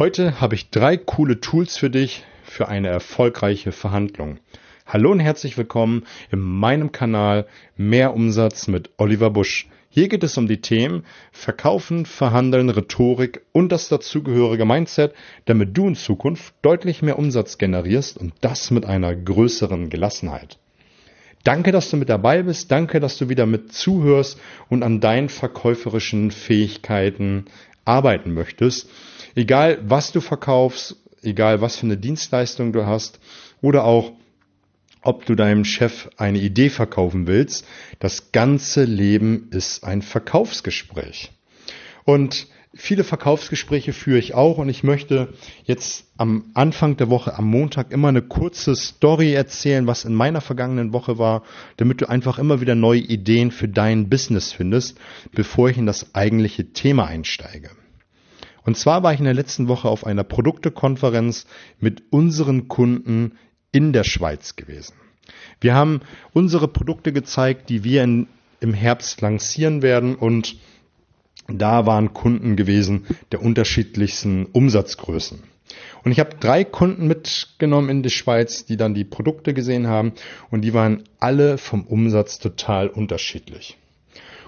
Heute habe ich drei coole Tools für dich für eine erfolgreiche Verhandlung. Hallo und herzlich willkommen in meinem Kanal Mehr Umsatz mit Oliver Busch. Hier geht es um die Themen Verkaufen, Verhandeln, Rhetorik und das dazugehörige Mindset, damit du in Zukunft deutlich mehr Umsatz generierst und das mit einer größeren Gelassenheit. Danke, dass du mit dabei bist. Danke, dass du wieder mit zuhörst und an deinen verkäuferischen Fähigkeiten arbeiten möchtest. Egal, was du verkaufst, egal, was für eine Dienstleistung du hast oder auch, ob du deinem Chef eine Idee verkaufen willst. Das ganze Leben ist ein Verkaufsgespräch. Und viele Verkaufsgespräche führe ich auch und ich möchte jetzt am Anfang der Woche, am Montag, immer eine kurze Story erzählen, was in meiner vergangenen Woche war, damit du einfach immer wieder neue Ideen für dein Business findest, bevor ich in das eigentliche Thema einsteige. Und zwar war ich in der letzten Woche auf einer Produktekonferenz mit unseren Kunden in der Schweiz gewesen. Wir haben unsere Produkte gezeigt, die wir in, im Herbst lancieren werden und da waren Kunden gewesen der unterschiedlichsten Umsatzgrößen. Und ich habe drei Kunden mitgenommen in die Schweiz, die dann die Produkte gesehen haben und die waren alle vom Umsatz total unterschiedlich.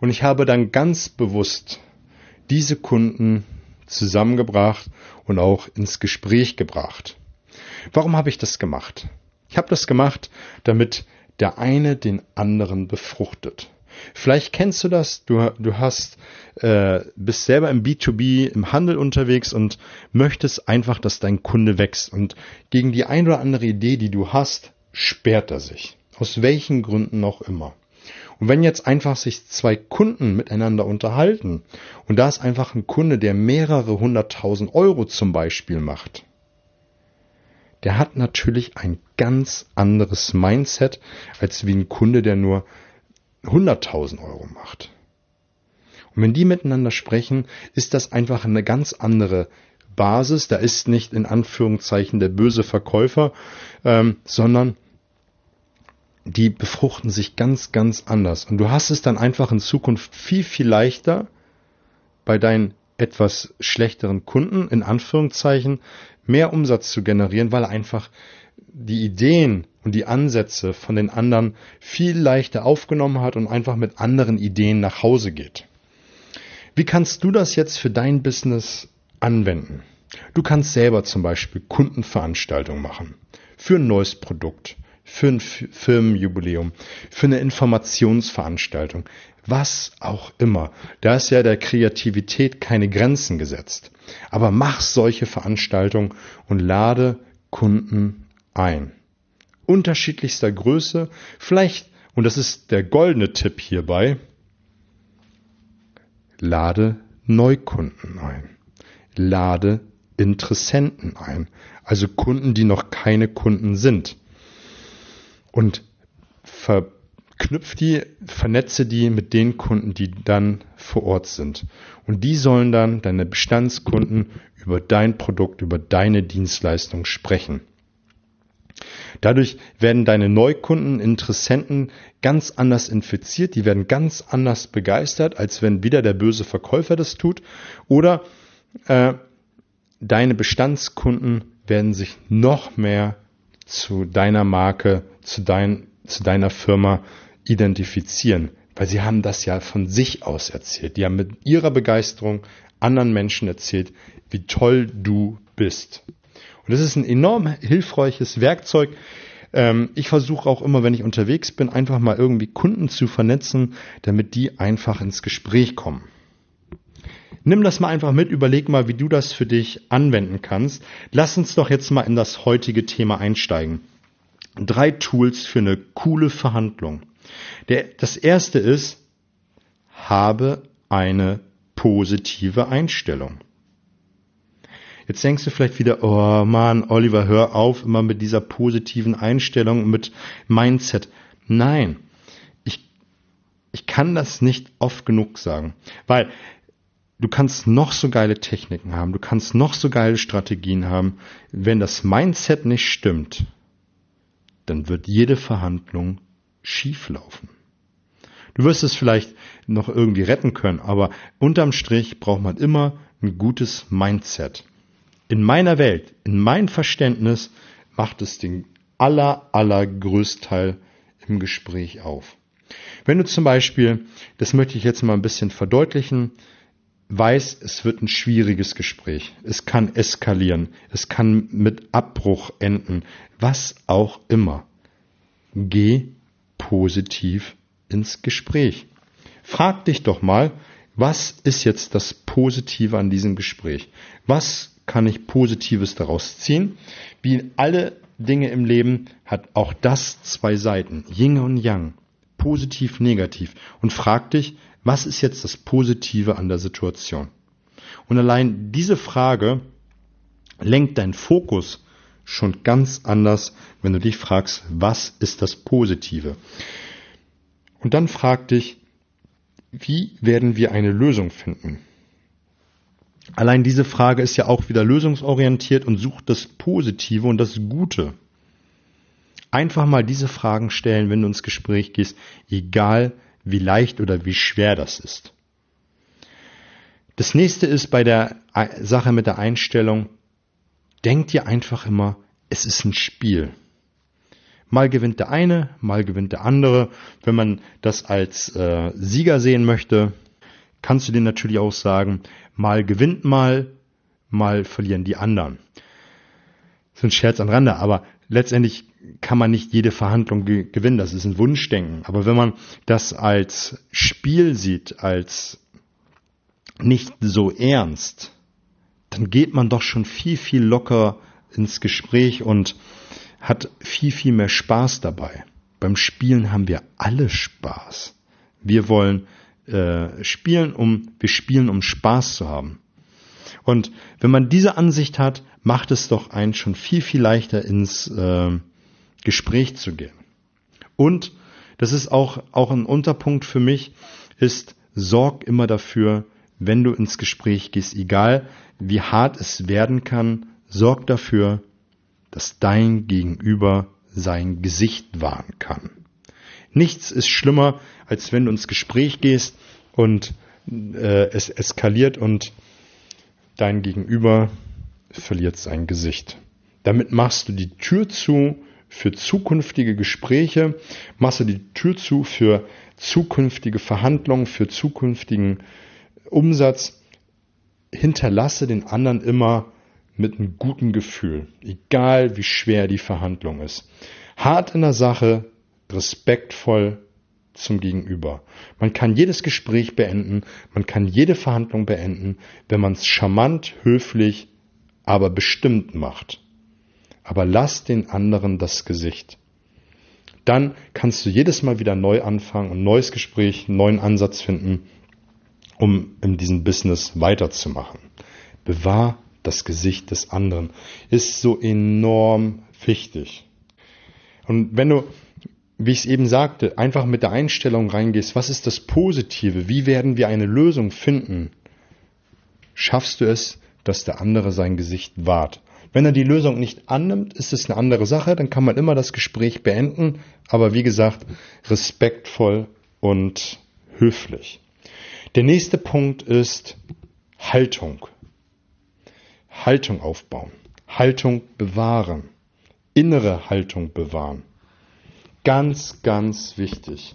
Und ich habe dann ganz bewusst diese Kunden zusammengebracht und auch ins Gespräch gebracht. Warum habe ich das gemacht? Ich habe das gemacht, damit der eine den anderen befruchtet. Vielleicht kennst du das, du, du hast, äh, bist selber im B2B, im Handel unterwegs und möchtest einfach, dass dein Kunde wächst. Und gegen die ein oder andere Idee, die du hast, sperrt er sich. Aus welchen Gründen auch immer. Und wenn jetzt einfach sich zwei Kunden miteinander unterhalten und da ist einfach ein Kunde, der mehrere hunderttausend Euro zum Beispiel macht, der hat natürlich ein ganz anderes Mindset als wie ein Kunde, der nur 100.000 Euro macht. Und wenn die miteinander sprechen, ist das einfach eine ganz andere Basis. Da ist nicht in Anführungszeichen der böse Verkäufer, ähm, sondern die befruchten sich ganz, ganz anders. Und du hast es dann einfach in Zukunft viel, viel leichter bei deinen etwas schlechteren Kunden, in Anführungszeichen, mehr Umsatz zu generieren, weil einfach die Ideen und die Ansätze von den anderen viel leichter aufgenommen hat und einfach mit anderen Ideen nach Hause geht. Wie kannst du das jetzt für dein Business anwenden? Du kannst selber zum Beispiel Kundenveranstaltungen machen für ein neues Produkt für ein Firmenjubiläum, für eine Informationsveranstaltung, was auch immer. Da ist ja der Kreativität keine Grenzen gesetzt. Aber mach solche Veranstaltungen und lade Kunden ein. Unterschiedlichster Größe, vielleicht, und das ist der goldene Tipp hierbei, lade Neukunden ein. Lade Interessenten ein. Also Kunden, die noch keine Kunden sind und verknüpf die, vernetze die mit den Kunden, die dann vor Ort sind. Und die sollen dann deine Bestandskunden über dein Produkt, über deine Dienstleistung sprechen. Dadurch werden deine Neukunden, Interessenten ganz anders infiziert, die werden ganz anders begeistert, als wenn wieder der böse Verkäufer das tut. Oder äh, deine Bestandskunden werden sich noch mehr zu deiner Marke, zu, dein, zu deiner Firma identifizieren, weil sie haben das ja von sich aus erzählt. Die haben mit ihrer Begeisterung anderen Menschen erzählt, wie toll du bist. Und das ist ein enorm hilfreiches Werkzeug. Ähm, ich versuche auch immer, wenn ich unterwegs bin, einfach mal irgendwie Kunden zu vernetzen, damit die einfach ins Gespräch kommen. Nimm das mal einfach mit, überleg mal, wie du das für dich anwenden kannst. Lass uns doch jetzt mal in das heutige Thema einsteigen. Drei Tools für eine coole Verhandlung. Der, das erste ist, habe eine positive Einstellung. Jetzt denkst du vielleicht wieder, oh Mann, Oliver, hör auf immer mit dieser positiven Einstellung, mit Mindset. Nein, ich, ich kann das nicht oft genug sagen, weil du kannst noch so geile Techniken haben, du kannst noch so geile Strategien haben. Wenn das Mindset nicht stimmt, dann wird jede Verhandlung schief laufen. Du wirst es vielleicht noch irgendwie retten können, aber unterm Strich braucht man immer ein gutes Mindset. In meiner Welt, in meinem Verständnis macht es den aller, allergrößten Teil im Gespräch auf. Wenn du zum Beispiel, das möchte ich jetzt mal ein bisschen verdeutlichen, weiß, es wird ein schwieriges Gespräch. Es kann eskalieren. Es kann mit Abbruch enden. Was auch immer. Geh positiv ins Gespräch. Frag dich doch mal, was ist jetzt das Positive an diesem Gespräch? Was kann ich Positives daraus ziehen? Wie alle Dinge im Leben hat auch das zwei Seiten, Yin und Yang, positiv, negativ. Und frag dich, was ist jetzt das Positive an der Situation? Und allein diese Frage lenkt deinen Fokus schon ganz anders, wenn du dich fragst, was ist das Positive? Und dann frag dich, wie werden wir eine Lösung finden? Allein diese Frage ist ja auch wieder lösungsorientiert und sucht das Positive und das Gute. Einfach mal diese Fragen stellen, wenn du ins Gespräch gehst, egal wie leicht oder wie schwer das ist. Das nächste ist bei der Sache mit der Einstellung, denkt ihr einfach immer, es ist ein Spiel. Mal gewinnt der eine, mal gewinnt der andere. Wenn man das als äh, Sieger sehen möchte, kannst du dir natürlich auch sagen, mal gewinnt mal, mal verlieren die anderen. Das ist ein Scherz am Rande, aber letztendlich kann man nicht jede Verhandlung ge gewinnen. Das ist ein Wunschdenken. Aber wenn man das als Spiel sieht, als nicht so ernst, dann geht man doch schon viel, viel locker ins Gespräch und hat viel, viel mehr Spaß dabei. Beim Spielen haben wir alle Spaß. Wir wollen äh, spielen, um wir spielen, um Spaß zu haben. Und wenn man diese Ansicht hat, macht es doch einen schon viel, viel leichter ins äh, Gespräch zu gehen. Und das ist auch, auch ein Unterpunkt für mich, ist, sorg immer dafür, wenn du ins Gespräch gehst, egal wie hart es werden kann, sorg dafür, dass dein Gegenüber sein Gesicht wahren kann. Nichts ist schlimmer, als wenn du ins Gespräch gehst und äh, es eskaliert und dein Gegenüber verliert sein Gesicht. Damit machst du die Tür zu für zukünftige Gespräche, machst du die Tür zu für zukünftige Verhandlungen, für zukünftigen Umsatz. Hinterlasse den anderen immer mit einem guten Gefühl, egal wie schwer die Verhandlung ist. Hart in der Sache, respektvoll zum Gegenüber. Man kann jedes Gespräch beenden, man kann jede Verhandlung beenden, wenn man es charmant, höflich, aber bestimmt macht. Aber lass den anderen das Gesicht. Dann kannst du jedes Mal wieder neu anfangen, ein neues Gespräch, neuen Ansatz finden, um in diesem Business weiterzumachen. Bewahr das Gesicht des anderen. Ist so enorm wichtig. Und wenn du, wie ich es eben sagte, einfach mit der Einstellung reingehst, was ist das Positive? Wie werden wir eine Lösung finden? Schaffst du es, dass der andere sein Gesicht wahrt? Wenn er die Lösung nicht annimmt, ist es eine andere Sache, dann kann man immer das Gespräch beenden, aber wie gesagt, respektvoll und höflich. Der nächste Punkt ist Haltung. Haltung aufbauen, Haltung bewahren, innere Haltung bewahren. Ganz, ganz wichtig.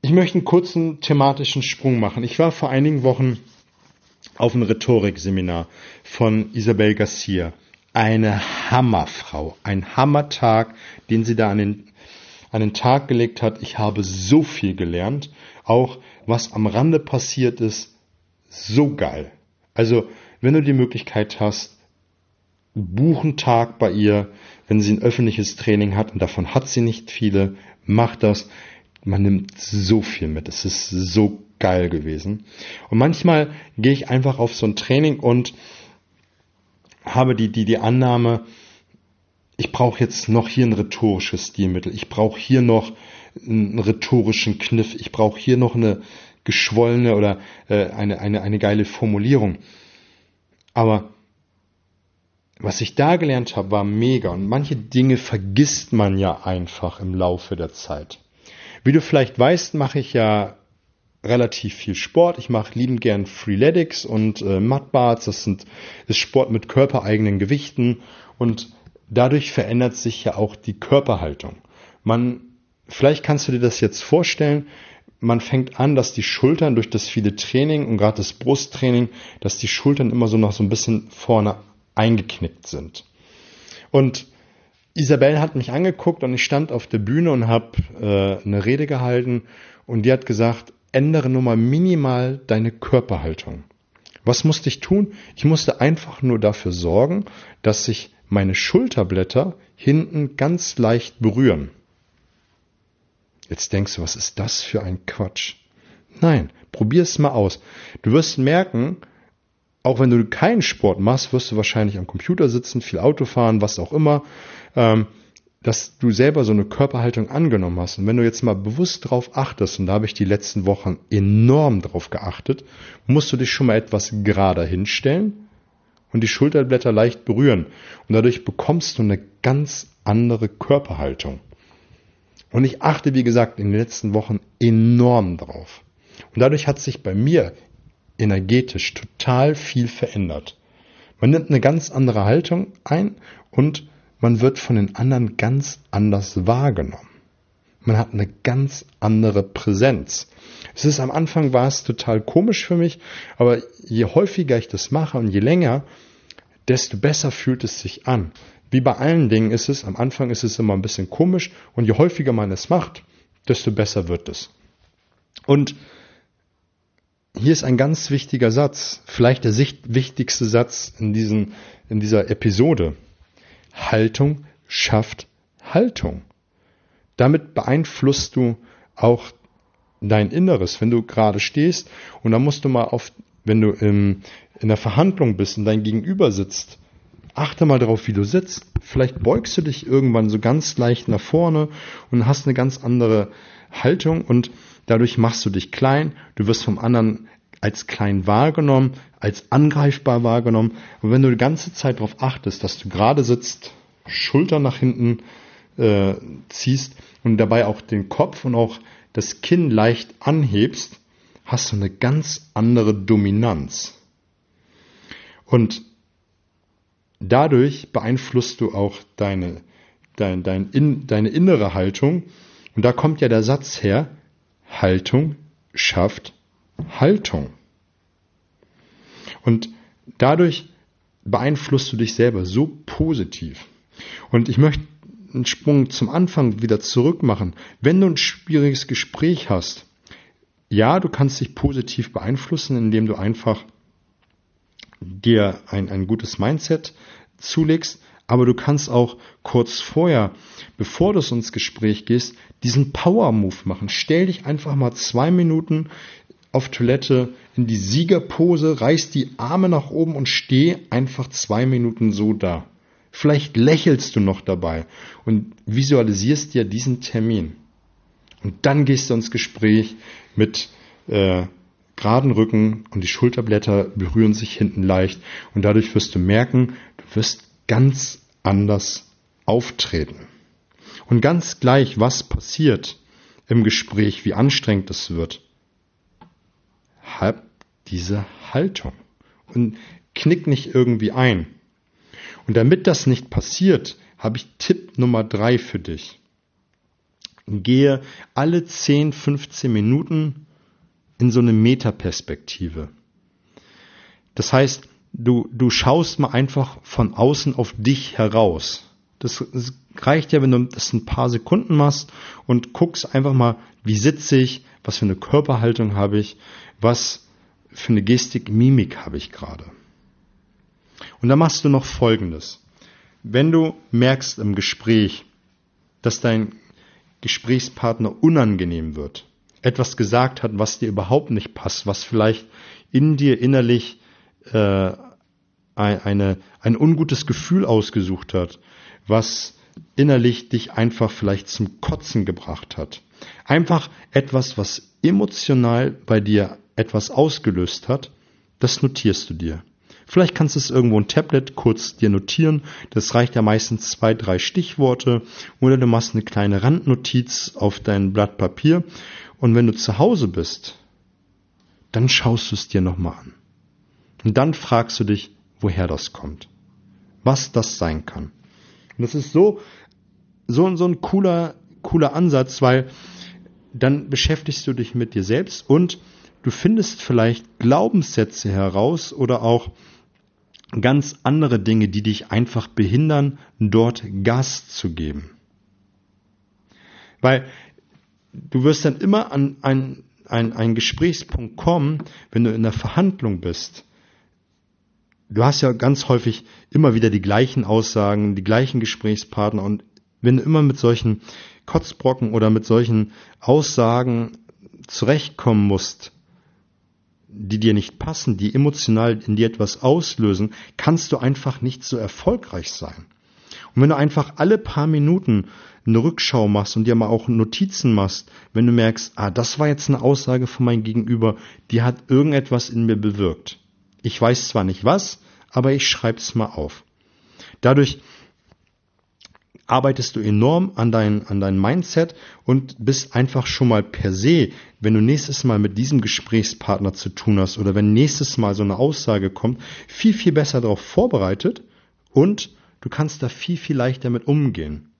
Ich möchte einen kurzen thematischen Sprung machen. Ich war vor einigen Wochen auf einem Rhetorikseminar von Isabel Garcia. Eine Hammerfrau, ein Hammertag, den sie da an den, an den Tag gelegt hat. Ich habe so viel gelernt. Auch was am Rande passiert ist, so geil. Also wenn du die Möglichkeit hast, buch einen Tag bei ihr, wenn sie ein öffentliches Training hat und davon hat sie nicht viele, mach das. Man nimmt so viel mit. Es ist so geil gewesen. Und manchmal gehe ich einfach auf so ein Training und habe die, die, die Annahme, ich brauche jetzt noch hier ein rhetorisches Stilmittel. Ich brauche hier noch einen rhetorischen Kniff. Ich brauche hier noch eine geschwollene oder äh, eine, eine, eine geile Formulierung. Aber was ich da gelernt habe, war mega. Und manche Dinge vergisst man ja einfach im Laufe der Zeit. Wie du vielleicht weißt, mache ich ja relativ viel Sport. Ich mache liebend gern Freeletics und äh, Mudbaths. Das sind, ist Sport mit körpereigenen Gewichten und dadurch verändert sich ja auch die Körperhaltung. Man, vielleicht kannst du dir das jetzt vorstellen. Man fängt an, dass die Schultern durch das viele Training und gerade das Brusttraining, dass die Schultern immer so noch so ein bisschen vorne eingeknickt sind. Und Isabel hat mich angeguckt und ich stand auf der Bühne und habe äh, eine Rede gehalten und die hat gesagt, ändere nur mal minimal deine Körperhaltung. Was musste ich tun? Ich musste einfach nur dafür sorgen, dass sich meine Schulterblätter hinten ganz leicht berühren. Jetzt denkst du, was ist das für ein Quatsch? Nein, probier es mal aus. Du wirst merken, auch wenn du keinen Sport machst, wirst du wahrscheinlich am Computer sitzen, viel Auto fahren, was auch immer, ähm, dass du selber so eine Körperhaltung angenommen hast. Und wenn du jetzt mal bewusst drauf achtest, und da habe ich die letzten Wochen enorm drauf geachtet, musst du dich schon mal etwas gerader hinstellen und die Schulterblätter leicht berühren. Und dadurch bekommst du eine ganz andere Körperhaltung. Und ich achte, wie gesagt, in den letzten Wochen enorm drauf. Und dadurch hat sich bei mir energetisch total viel verändert. Man nimmt eine ganz andere Haltung ein und man wird von den anderen ganz anders wahrgenommen. Man hat eine ganz andere Präsenz. Es ist am Anfang war es total komisch für mich, aber je häufiger ich das mache und je länger, desto besser fühlt es sich an. Wie bei allen Dingen ist es, am Anfang ist es immer ein bisschen komisch und je häufiger man es macht, desto besser wird es. Und hier ist ein ganz wichtiger Satz, vielleicht der wichtigste Satz in, diesen, in dieser Episode. Haltung schafft Haltung. Damit beeinflusst du auch dein Inneres, wenn du gerade stehst und dann musst du mal auf, wenn du im, in der Verhandlung bist und dein Gegenüber sitzt, achte mal darauf, wie du sitzt. Vielleicht beugst du dich irgendwann so ganz leicht nach vorne und hast eine ganz andere Haltung und Dadurch machst du dich klein, du wirst vom anderen als klein wahrgenommen, als angreifbar wahrgenommen. Und wenn du die ganze Zeit darauf achtest, dass du gerade sitzt, Schulter nach hinten äh, ziehst und dabei auch den Kopf und auch das Kinn leicht anhebst, hast du eine ganz andere Dominanz. Und dadurch beeinflusst du auch deine, dein, dein in, deine innere Haltung. Und da kommt ja der Satz her, Haltung schafft Haltung. Und dadurch beeinflusst du dich selber so positiv. Und ich möchte einen Sprung zum Anfang wieder zurück machen. Wenn du ein schwieriges Gespräch hast, ja, du kannst dich positiv beeinflussen, indem du einfach dir ein, ein gutes Mindset zulegst, aber du kannst auch kurz vorher, bevor du ins Gespräch gehst, diesen Power Move machen. Stell dich einfach mal zwei Minuten auf Toilette in die Siegerpose, reiß die Arme nach oben und steh einfach zwei Minuten so da. Vielleicht lächelst du noch dabei und visualisierst dir diesen Termin. Und dann gehst du ins Gespräch mit äh, geraden Rücken und die Schulterblätter berühren sich hinten leicht und dadurch wirst du merken, du wirst ganz anders auftreten. Und ganz gleich, was passiert im Gespräch, wie anstrengend es wird, hab diese Haltung und knick nicht irgendwie ein. Und damit das nicht passiert, habe ich Tipp Nummer drei für dich. Gehe alle 10, 15 Minuten in so eine Metaperspektive. Das heißt, du, du schaust mal einfach von außen auf dich heraus. Das, das reicht ja, wenn du das ein paar Sekunden machst und guckst einfach mal, wie sitze ich, was für eine Körperhaltung habe ich, was für eine Gestik, Mimik habe ich gerade. Und dann machst du noch Folgendes. Wenn du merkst im Gespräch, dass dein Gesprächspartner unangenehm wird, etwas gesagt hat, was dir überhaupt nicht passt, was vielleicht in dir innerlich äh, eine, ein ungutes Gefühl ausgesucht hat, was innerlich dich einfach vielleicht zum Kotzen gebracht hat. Einfach etwas, was emotional bei dir etwas ausgelöst hat, das notierst du dir. Vielleicht kannst du es irgendwo ein Tablet kurz dir notieren. Das reicht ja meistens zwei, drei Stichworte. Oder du machst eine kleine Randnotiz auf dein Blatt Papier. Und wenn du zu Hause bist, dann schaust du es dir nochmal an. Und dann fragst du dich, woher das kommt. Was das sein kann. Und das ist so, so, so ein cooler, cooler Ansatz, weil dann beschäftigst du dich mit dir selbst und du findest vielleicht Glaubenssätze heraus oder auch ganz andere Dinge, die dich einfach behindern, dort Gas zu geben. Weil du wirst dann immer an einen ein Gesprächspunkt kommen, wenn du in der Verhandlung bist. Du hast ja ganz häufig immer wieder die gleichen Aussagen, die gleichen Gesprächspartner und wenn du immer mit solchen Kotzbrocken oder mit solchen Aussagen zurechtkommen musst, die dir nicht passen, die emotional in dir etwas auslösen, kannst du einfach nicht so erfolgreich sein. Und wenn du einfach alle paar Minuten eine Rückschau machst und dir mal auch Notizen machst, wenn du merkst, ah, das war jetzt eine Aussage von meinem Gegenüber, die hat irgendetwas in mir bewirkt. Ich weiß zwar nicht was, aber ich schreib's mal auf. Dadurch arbeitest du enorm an dein, an dein Mindset und bist einfach schon mal per se, wenn du nächstes Mal mit diesem Gesprächspartner zu tun hast oder wenn nächstes Mal so eine Aussage kommt, viel, viel besser darauf vorbereitet und du kannst da viel, viel leichter mit umgehen.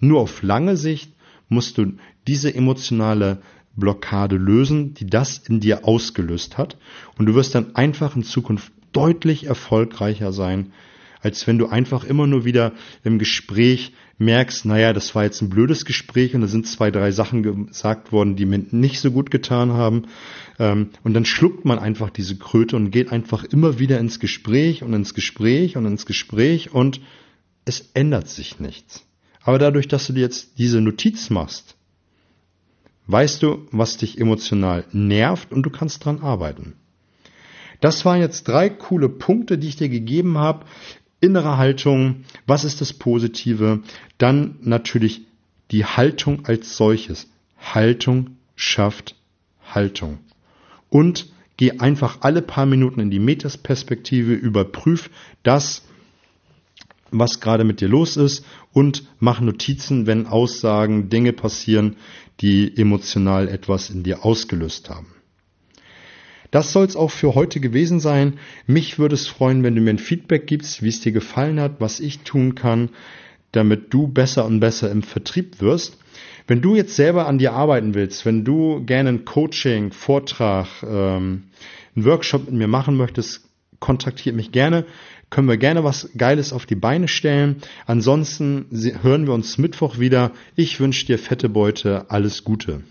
Nur auf lange Sicht musst du diese emotionale Blockade lösen, die das in dir ausgelöst hat und du wirst dann einfach in Zukunft deutlich erfolgreicher sein, als wenn du einfach immer nur wieder im Gespräch merkst, naja, das war jetzt ein blödes Gespräch und da sind zwei, drei Sachen gesagt worden, die mir nicht so gut getan haben. Ähm, und dann schluckt man einfach diese Kröte und geht einfach immer wieder ins Gespräch und ins Gespräch und ins Gespräch und es ändert sich nichts. Aber dadurch, dass du dir jetzt diese Notiz machst, weißt du, was dich emotional nervt und du kannst dran arbeiten. Das waren jetzt drei coole Punkte, die ich dir gegeben habe innere Haltung, was ist das Positive, dann natürlich die Haltung als solches. Haltung schafft Haltung. Und geh einfach alle paar Minuten in die Metasperspektive, überprüf das, was gerade mit dir los ist und mach Notizen, wenn Aussagen, Dinge passieren, die emotional etwas in dir ausgelöst haben. Das soll es auch für heute gewesen sein. Mich würde es freuen, wenn du mir ein Feedback gibst, wie es dir gefallen hat, was ich tun kann, damit du besser und besser im Vertrieb wirst. Wenn du jetzt selber an dir arbeiten willst, wenn du gerne ein Coaching, Vortrag, ähm, einen Workshop mit mir machen möchtest, kontaktiert mich gerne. Können wir gerne was Geiles auf die Beine stellen. Ansonsten hören wir uns Mittwoch wieder. Ich wünsche dir fette Beute. Alles Gute.